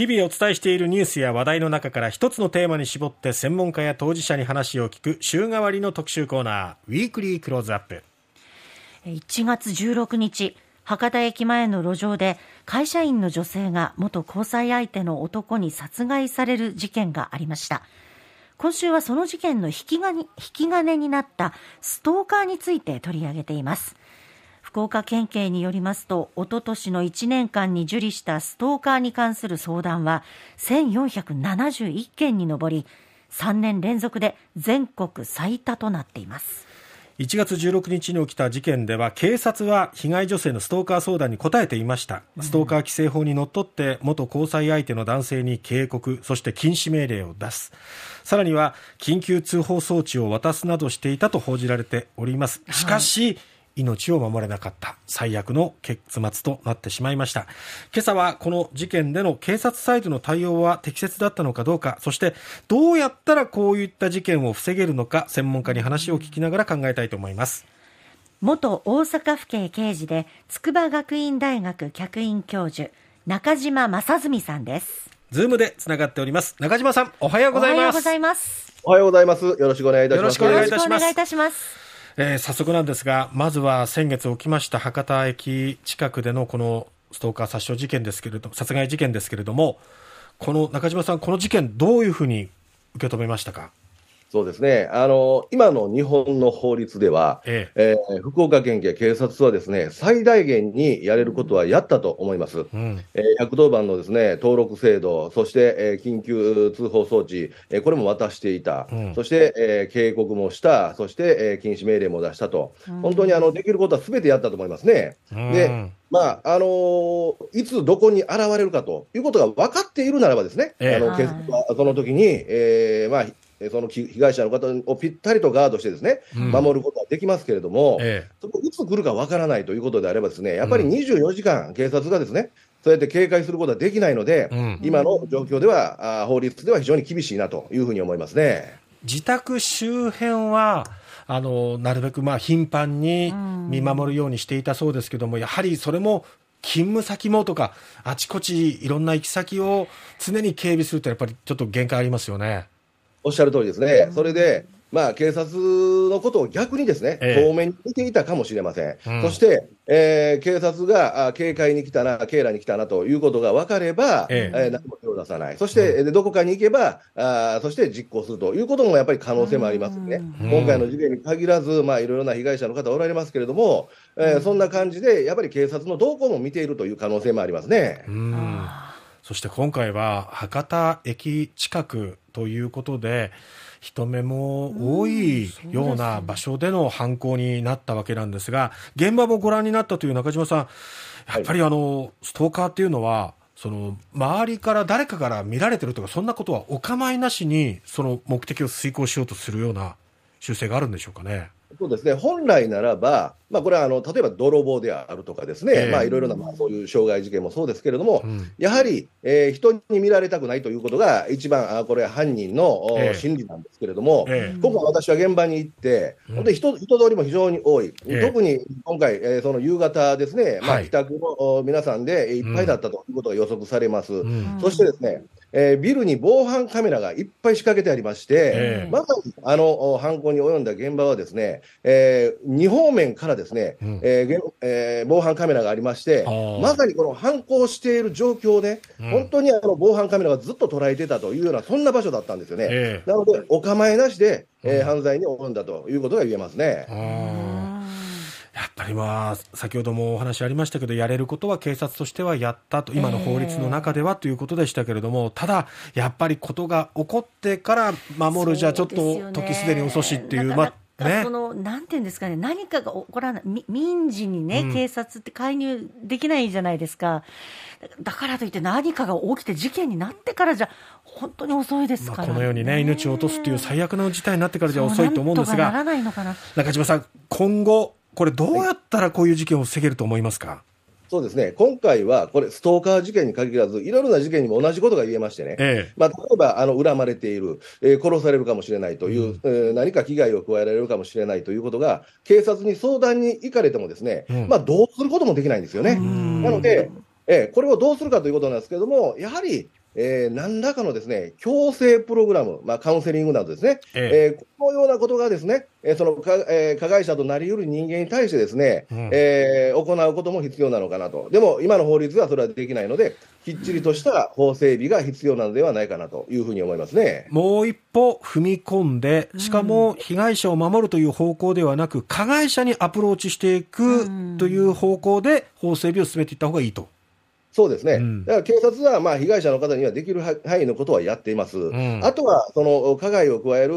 日々お伝えしているニュースや話題の中から一つのテーマに絞って専門家や当事者に話を聞く週替わりの特集コーナーウィークリークローズアップ。1月16日博多駅前の路上で会社員の女性が元交際相手の男に殺害される事件がありました。今週はその事件の引き金引き金になったストーカーについて取り上げています。福岡県警によりますと、おととしの1年間に受理したストーカーに関する相談は1471件に上り、3年連続で全国最多となっています。1月16日に起きた事件では警察は被害女性のストーカー相談に答えていました。ストーカー規制法にのっとって元交際相手の男性に警告そして禁止命令を出す。さらには緊急通報装置を渡すなどしていたと報じられております。しかし、はい命を守れなかった最悪の結末となってしまいました。今朝はこの事件での警察サイドの対応は適切だったのかどうかそしてどうやったらこういった事件を防げるのか専門家に話を聞きながら考えたいと思います。元大阪府警刑事で筑波学院大学客員教授中島正純さんです。ズームでつながっております。中島さんおはようございます。おはようございます。おはようございます。よろしくお願いいたします。よろしくお願いいたしますえー、早速なんですが、まずは先月起きました博多駅近くでのこのストーカー殺傷事件ですけれど殺害事件ですけれども、この中島さん、この事件、どういうふうに受け止めましたか？そうですね。あの、今の日本の法律では、えええー、福岡県警警察はですね、最大限にやれることはやったと思います。うん、えー、110番のですね、登録制度、そして、えー、緊急通報装置、えー、これも渡していた。うん、そして、えー、警告もした。そして、えー、禁止命令も出したと。うん、本当にあの、できることはすべてやったと思いますね。で、まあ、あのー、いつどこに現れるかということが分かっているならばですね、えー、あの警察はその時に、えーまあ、その被害者の方をぴったりとガードしてですね、うん、守ることはできますけれども、ええ、そこいつ来るかわからないということであればですね、やっぱり24時間警察がですね、そうやって警戒することはできないので、うん、今の状況では、あ法律では非常に厳しいなというふうに思いますね。自宅周辺はあのなるべくまあ頻繁に見守るようにしていたそうですけども、やはりそれも勤務先もとか、あちこちいろんな行き先を常に警備すると、やっぱりちょっと限界ありますよね。おっしゃる通りですね。それで、まあ、警察のことを逆にですね、ええ、遠目に見ていたかもしれません。うん、そして、えー、警察があ警戒に来たな、警らに来たなということが分かれば、えええー、何も手を出さない。そして、うん、どこかに行けばあ、そして実行するということもやっぱり可能性もありますね。今回の事件に限らず、まあ、いろいろな被害者の方おられますけれども、えー、そんな感じで、やっぱり警察の動向も見ているという可能性もありますね。うんそして今回は博多駅近くということで、人目も多いような場所での犯行になったわけなんですが、現場もご覧になったという中島さん、やっぱりあの、ストーカーっていうのは、その周りから誰かから見られてるとか、そんなことはお構いなしに、その目的を遂行しようとするような習性があるんでしょうかね。そうですね、本来ならば、まあ、これはあの例えば泥棒であるとかですね、まあ、いろいろな、まあ、そういう傷害事件もそうですけれども、うん、やはり、えー、人に見られたくないということが、一番、あこれ、犯人の、えー、心理なんですけれども、えー、今回、私は現場に行って、うん、本当に人人通りも非常に多い、えー、特に今回、えー、その夕方ですね、まあ、帰宅の皆さんでいっぱいだったということが予測されます。うん、そしてですね、えー、ビルに防犯カメラがいっぱい仕掛けてありまして、えー、まさにあの犯行に及んだ現場はですね、えー、2方面からですね、うん、えーえー、防犯カメラがありまして、まさにこの犯行している状況で、うん、本当にあの防犯カメラがずっと捉えてたというような、そんな場所だったんですよね。えー、なので、お構いなしで、えー、犯罪に及んだということが言えますね。やっぱりまあ、先ほどもお話ありましたけど、やれることは警察としてはやったと、今の法律の中ではということでしたけれども、ただ、やっぱりことが起こってから守るじゃ、ちょっと時すでに遅しっていう、まあ、ね、そのなんていうんですかね、何かが起こらない、民事にね、うん、警察って介入できないじゃないですか、だからといって何かが起きて事件になってからじゃ、本当に遅いですから、ね、このようにね、命を落とすっていう最悪の事態になってからじゃ遅いと思うんですが、中島さん、今後、これ、どうやったらこういう事件を防げると思いますか？そうですね、今回はこれ、ストーカー事件に限らず、いろいろな事件にも同じことが言えましてね、ええ、まあ、例えばあの恨まれている、えー、殺されるかもしれないという、うん、えー、何か危害を加えられるかもしれないということが、警察に相談に行かれても、ですね、うん、まあ、どうすることもできないんですよね。なので、えー、これをどうするかということなんですけれども、やはりえー、何らかのですね、強制プログラム、まあ、カウンセリングなどですね、ええー、このようなことがですね、えー、そのか、えー、加害者となり得る人間に対してですね、うん、えー、行うことも必要なのかなと。でも、今の法律はそれはできないので、きっちりとした法整備が必要なのではないかなというふうに思いますね。もう一歩踏み込んで、しかも被害者を守るという方向ではなく、加害者にアプローチしていくという方向で法整備を進めていった方がいいと。そうですね、うん、だから警察はまあ被害者の方にはできる範囲のことはやっています、うん、あとはその加害を加える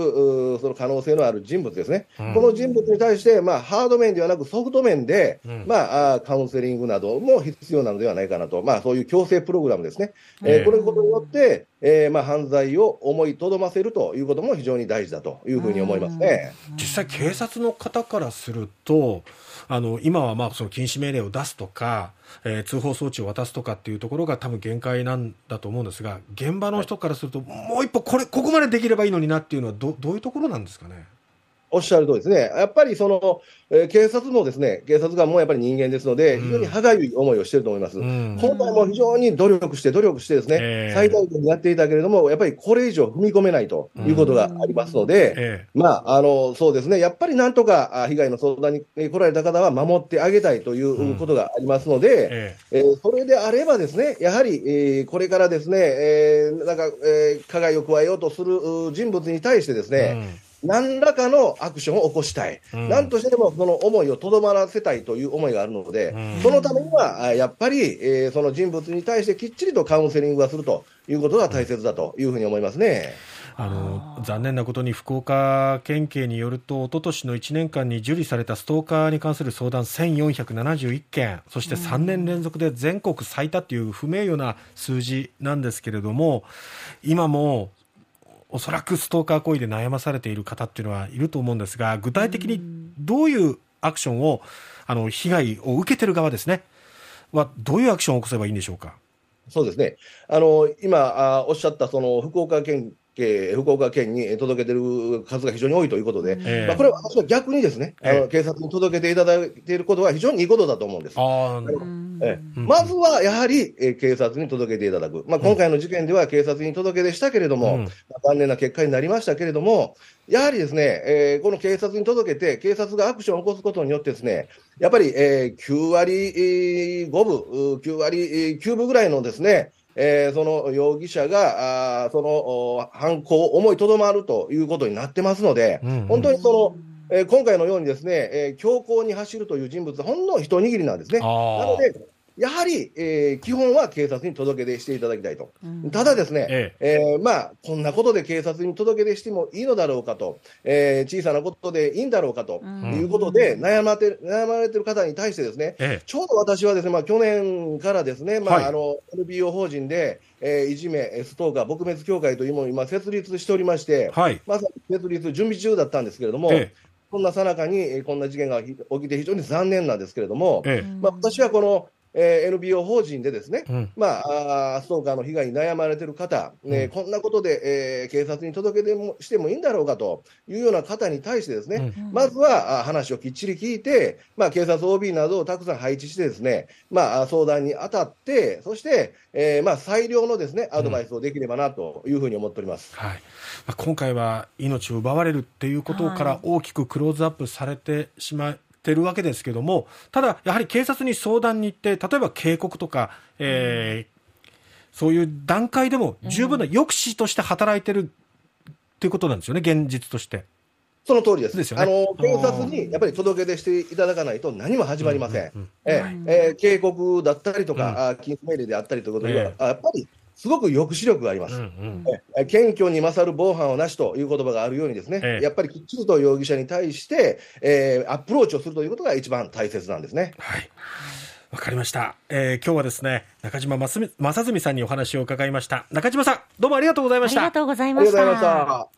その可能性のある人物ですね、うん、この人物に対して、まあ、ハード面ではなくソフト面で、まあ、カウンセリングなども必要なのではないかなと、まあ、そういう強制プログラムですね、えー、これことによって、えーまあ、犯罪を思いとどませるということも非常に大事だというふうに思いますね。実際、警察の方からすると、あの今はまあその禁止命令を出すとか、えー、通報装置を渡すとかっていうところが多分限界なんだと思うんですが現場の人からすると、もう一歩これここまでできればいいのになっていうのはどどういうところなんですかね？おっしゃるとりですね、やっぱりその、えー、警察もですね、警察官もやっぱり人間ですので、非常に歯がゆい思いをしていると思います。うん、今回も非常に努力して、努力してですね、えー、最大限にやっていたけれども、やっぱりこれ以上踏み込めないということがありますので、うんえ。ー、まあ、あの、そうですね、やっぱりなんとか被害の相談に来られた方は守ってあげたいということがありますので、うん、え。ー、えー、それであればですね、やはり、えー、これからですね、えー、なんか、えー、加害を加えようとする人物に対してですね、何らかのアクションを起こしたい、うん、なんとしてでもその思いをとどまらせたいという思いがあるので、うん、そのためにはやっぱり、えー、その人物に対してきっちりとカウンセリングをするということが大切だというふうに思いますね。あの残念なことに福岡県警によると、おととしの1年間に受理されたストーカーに関する相談1471件、そして3年連続で全国最多という不名誉な数字なんですけれども、今もおそらくストーカー行為で悩まされている方っていうのはいると思うんですが、具体的にどういうアクションを、あの、被害を受けてる側ですね、は、どういうアクションを起こせばいいんでしょうか？そうですね。あの、今、あおっしゃった、その、福岡県え福岡県に届けてる数が非常に多いということで、えー、まあ、これは私は逆にですね、えー、あの警察に届けていただいていることは非常にいいことだと思うんです。あえー、まずはやはり、えー、警察に届けていただく、まあ、今回の事件では警察に届け出したけれども、うん、残念な結果になりましたけれども、やはりですね、えー、この警察に届けて、警察がアクションを起こすことによってですね、やっぱり、えー、9割5分、9割9分ぐらいのですね、えー、その容疑者が、あその犯行を思いとどまるということになってますので、うんうん、本当にその、えー、今回のようにですね、えー、強行に走るという人物、ほんの一握りなんですね。なので、やはり、えー、基本は警察に届け出していただきたいと、うん、ただですね、ええ。えー、まあ、こんなことで警察に届け出してもいいのだろうかと、えー、小さなことでいいんだろうかと、うん、いうことで悩まて、悩まれてる方に対してですね、ええ、ちょうど私はですね、まあ、去年からですね、まあ、はい、あの NPO 法人で、えー、いじめ、ストーカー、撲滅協会というものを今、設立しておりまして、はい、まさに設立準備中だったんですけれども、ええ、こんなさなかに、こんな事件が起きて非常に残念なんですけれども、ええ、まあ、私はこのえー、NPO 法人でですね、うん、まあ、あストーカーの被害に悩まれてる方、ね、うん、こんなことで、えー、警察に届け出もしてもいいんだろうかというような方に対してですね、うん、まずはあ話をきっちり聞いて、まあ、警察 OB などをたくさん配置してですね、まあ、相談に当たって、そして、えー、まあ、最良のですね、アドバイスをできればなというふうに思っております。はい。まあ、今回は命を奪われるっていうことから大きくクローズアップされてしまってるわけですけども、ただ、やはり警察に相談に行って、例えば警告とか、えー、そういう段階でも十分な抑止として働いてるっていうことなんですよね、現実として。その通りです。ですよね、あの警察にやっぱり届け出していただかないと何も始まりません。え警告だったりとか、禁止命令であったりということには、やっぱりすごく抑止力があります、うんうん、謙虚に勝る防犯はなしという言葉があるように、ですね、ええ、やっぱりきっちりと容疑者に対して、えー、アプローチをするということが一番大切なんですね。はい。わかりました、えー、今日はですね中島正純さんにお話を伺いました。中島さんどうもありがとうございました。ありがとうございました